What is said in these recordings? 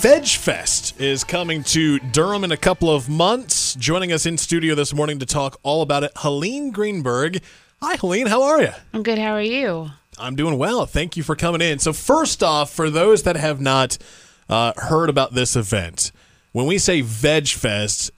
Veg Fest is coming to Durham in a couple of months. Joining us in studio this morning to talk all about it, Helene Greenberg. Hi, Helene. How are you? I'm good. How are you? I'm doing well. Thank you for coming in. So, first off, for those that have not uh, heard about this event, when we say Veg Fest,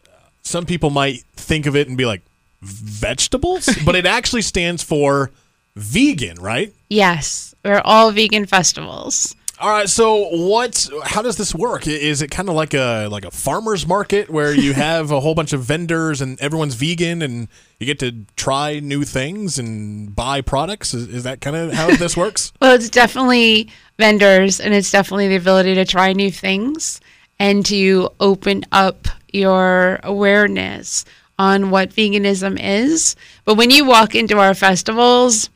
some people might think of it and be like, vegetables? but it actually stands for vegan, right? Yes, we're all vegan festivals. All right. So, what? How does this work? Is it kind of like a like a farmers market where you have a whole bunch of vendors and everyone's vegan and you get to try new things and buy products? Is, is that kind of how this works? Well, it's definitely vendors, and it's definitely the ability to try new things and to open up your awareness on what veganism is. But when you walk into our festivals,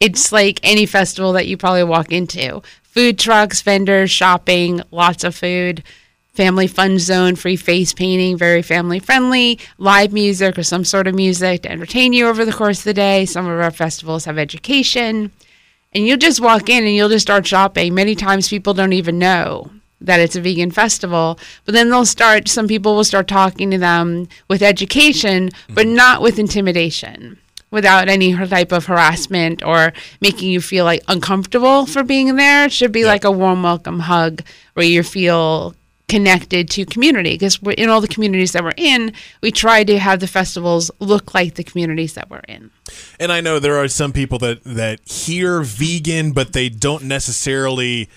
it's like any festival that you probably walk into food trucks, vendors, shopping, lots of food, family fun zone, free face painting, very family friendly, live music or some sort of music to entertain you over the course of the day. Some of our festivals have education. And you'll just walk in and you'll just start shopping. Many times people don't even know that it's a vegan festival, but then they'll start, some people will start talking to them with education, but mm-hmm. not with intimidation without any type of harassment or making you feel like uncomfortable for being there. It should be like a warm welcome hug where you feel connected to community because in all the communities that we're in, we try to have the festivals look like the communities that we're in. And I know there are some people that that hear vegan, but they don't necessarily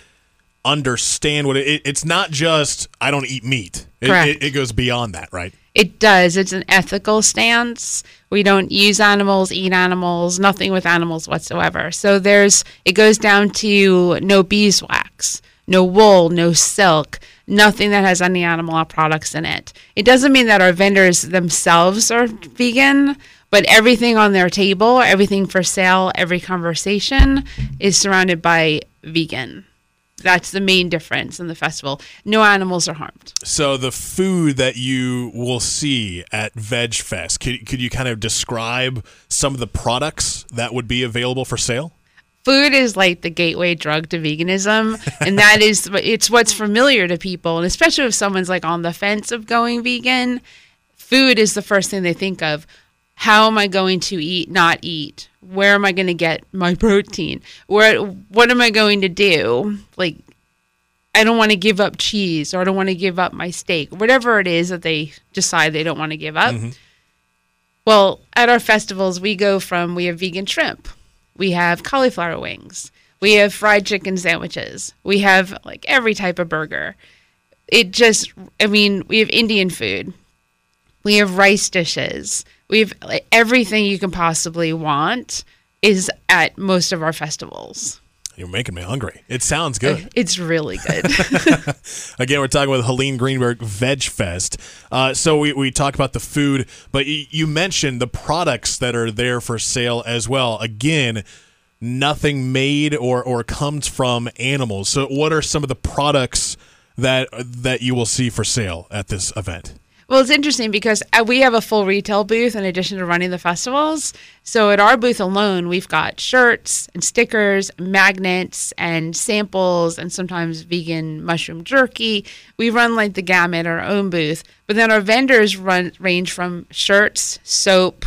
understand what it, it's not just I don't eat meat. It, It, it goes beyond that, right? It does. It's an ethical stance. We don't use animals, eat animals, nothing with animals whatsoever. So there's it goes down to no beeswax, no wool, no silk, nothing that has any animal products in it. It doesn't mean that our vendors themselves are vegan, but everything on their table, everything for sale, every conversation is surrounded by vegan. That's the main difference in the festival. No animals are harmed. So the food that you will see at Veg Fest, could, could you kind of describe some of the products that would be available for sale? Food is like the gateway drug to veganism, and that is it's what's familiar to people, and especially if someone's like on the fence of going vegan, food is the first thing they think of. How am I going to eat, not eat? Where am I going to get my protein? Where what am I going to do? Like I don't want to give up cheese or I don't want to give up my steak, whatever it is that they decide they don't want to give up. Mm-hmm. Well, at our festivals, we go from we have vegan shrimp, we have cauliflower wings, we have fried chicken sandwiches, we have like every type of burger. It just, I mean, we have Indian food, we have rice dishes, we have like, everything you can possibly want is at most of our festivals. You're making me hungry. It sounds good. It's really good. Again, we're talking with Helene Greenberg, Veg Fest. Uh, so we, we talk about the food, but y- you mentioned the products that are there for sale as well. Again, nothing made or, or comes from animals. So what are some of the products that that you will see for sale at this event? Well, it's interesting because uh, we have a full retail booth in addition to running the festivals. So at our booth alone, we've got shirts and stickers, magnets and samples, and sometimes vegan mushroom jerky. We run like the gamut our own booth, but then our vendors run range from shirts, soap,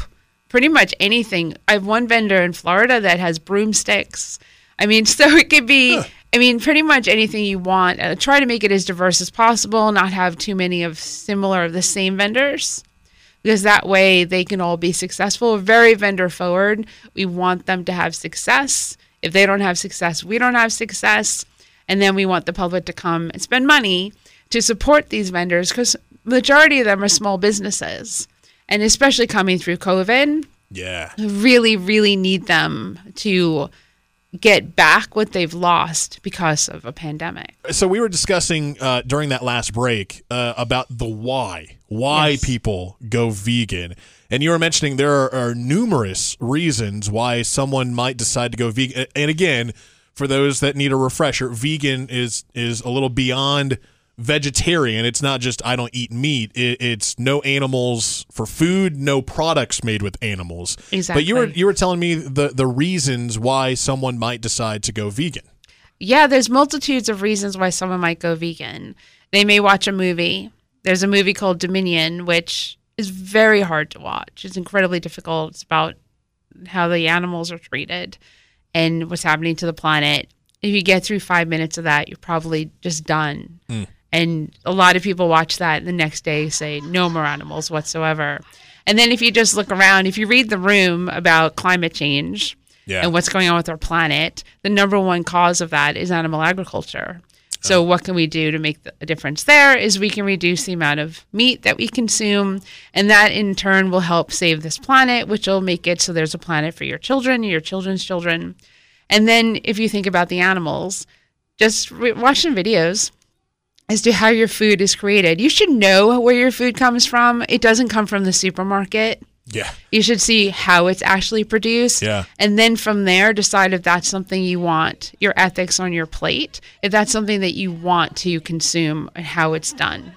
pretty much anything. I have one vendor in Florida that has broomsticks. I mean, so it could be. I mean, pretty much anything you want. Uh, try to make it as diverse as possible, not have too many of similar of the same vendors, because that way they can all be successful. We're very vendor forward. We want them to have success. If they don't have success, we don't have success, and then we want the public to come and spend money to support these vendors because majority of them are small businesses, and especially coming through COVID, Yeah. really, really need them to get back what they've lost because of a pandemic. So we were discussing uh, during that last break uh, about the why, why Yes. people go vegan, and you were mentioning there are, are numerous reasons why someone might decide to go vegan. And again, for those that need a refresher, vegan is is a little beyond vegetarian. It's not just I don't eat meat. It, it's no animals for food, no products made with animals. Exactly. But you were you were telling me the the reasons why someone might decide to go vegan. Yeah, there's multitudes of reasons why someone might go vegan. They may watch a movie. There's a movie called Dominion, which is very hard to watch. It's incredibly difficult. It's about how the animals are treated and what's happening to the planet. If you get through five minutes of that, you're probably just done. Hmm. And a lot of people watch that and the next day say no more animals whatsoever. And then if you just look around, if you read the room about climate change Yeah. and what's going on with our planet, the number one cause of that is animal agriculture. So oh. what can we do to make a difference there is we can reduce the amount of meat that we consume and that in turn will help save this planet which will make it so there's a planet for your children, your children's children. And then if you think about the animals, just re- watch some videos as to how your food is created. You should know where your food comes from. It doesn't come from the supermarket. yeah. You should see how it's actually produced. Yeah. And then from there, decide if that's something you want, your ethics on your plate, if that's something that you want to consume and how it's done.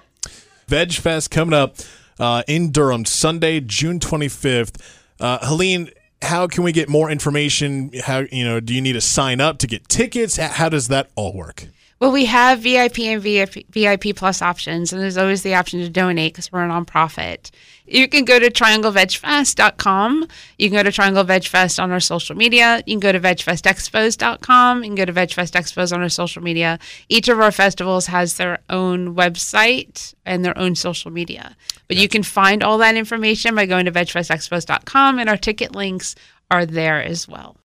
Veg Fest coming up uh, in Durham, Sunday, June 25th. Uh, Helene, how can we get more information? How you know? Do you need to sign up to get tickets? How does that all work? Well, we have VIP and VIP, VIP plus options, and there's always the option to donate because we're a nonprofit. You can go to trianglevegfest.com. You can go to Triangle Veg Fest on our social media. You can go to vegfestexpos.com. You can go to Vegfest Expos on our social media. Each of our festivals has their own website and their own social media. But you can find all that information by going to vegfestexpos.com, and our ticket links are there as well.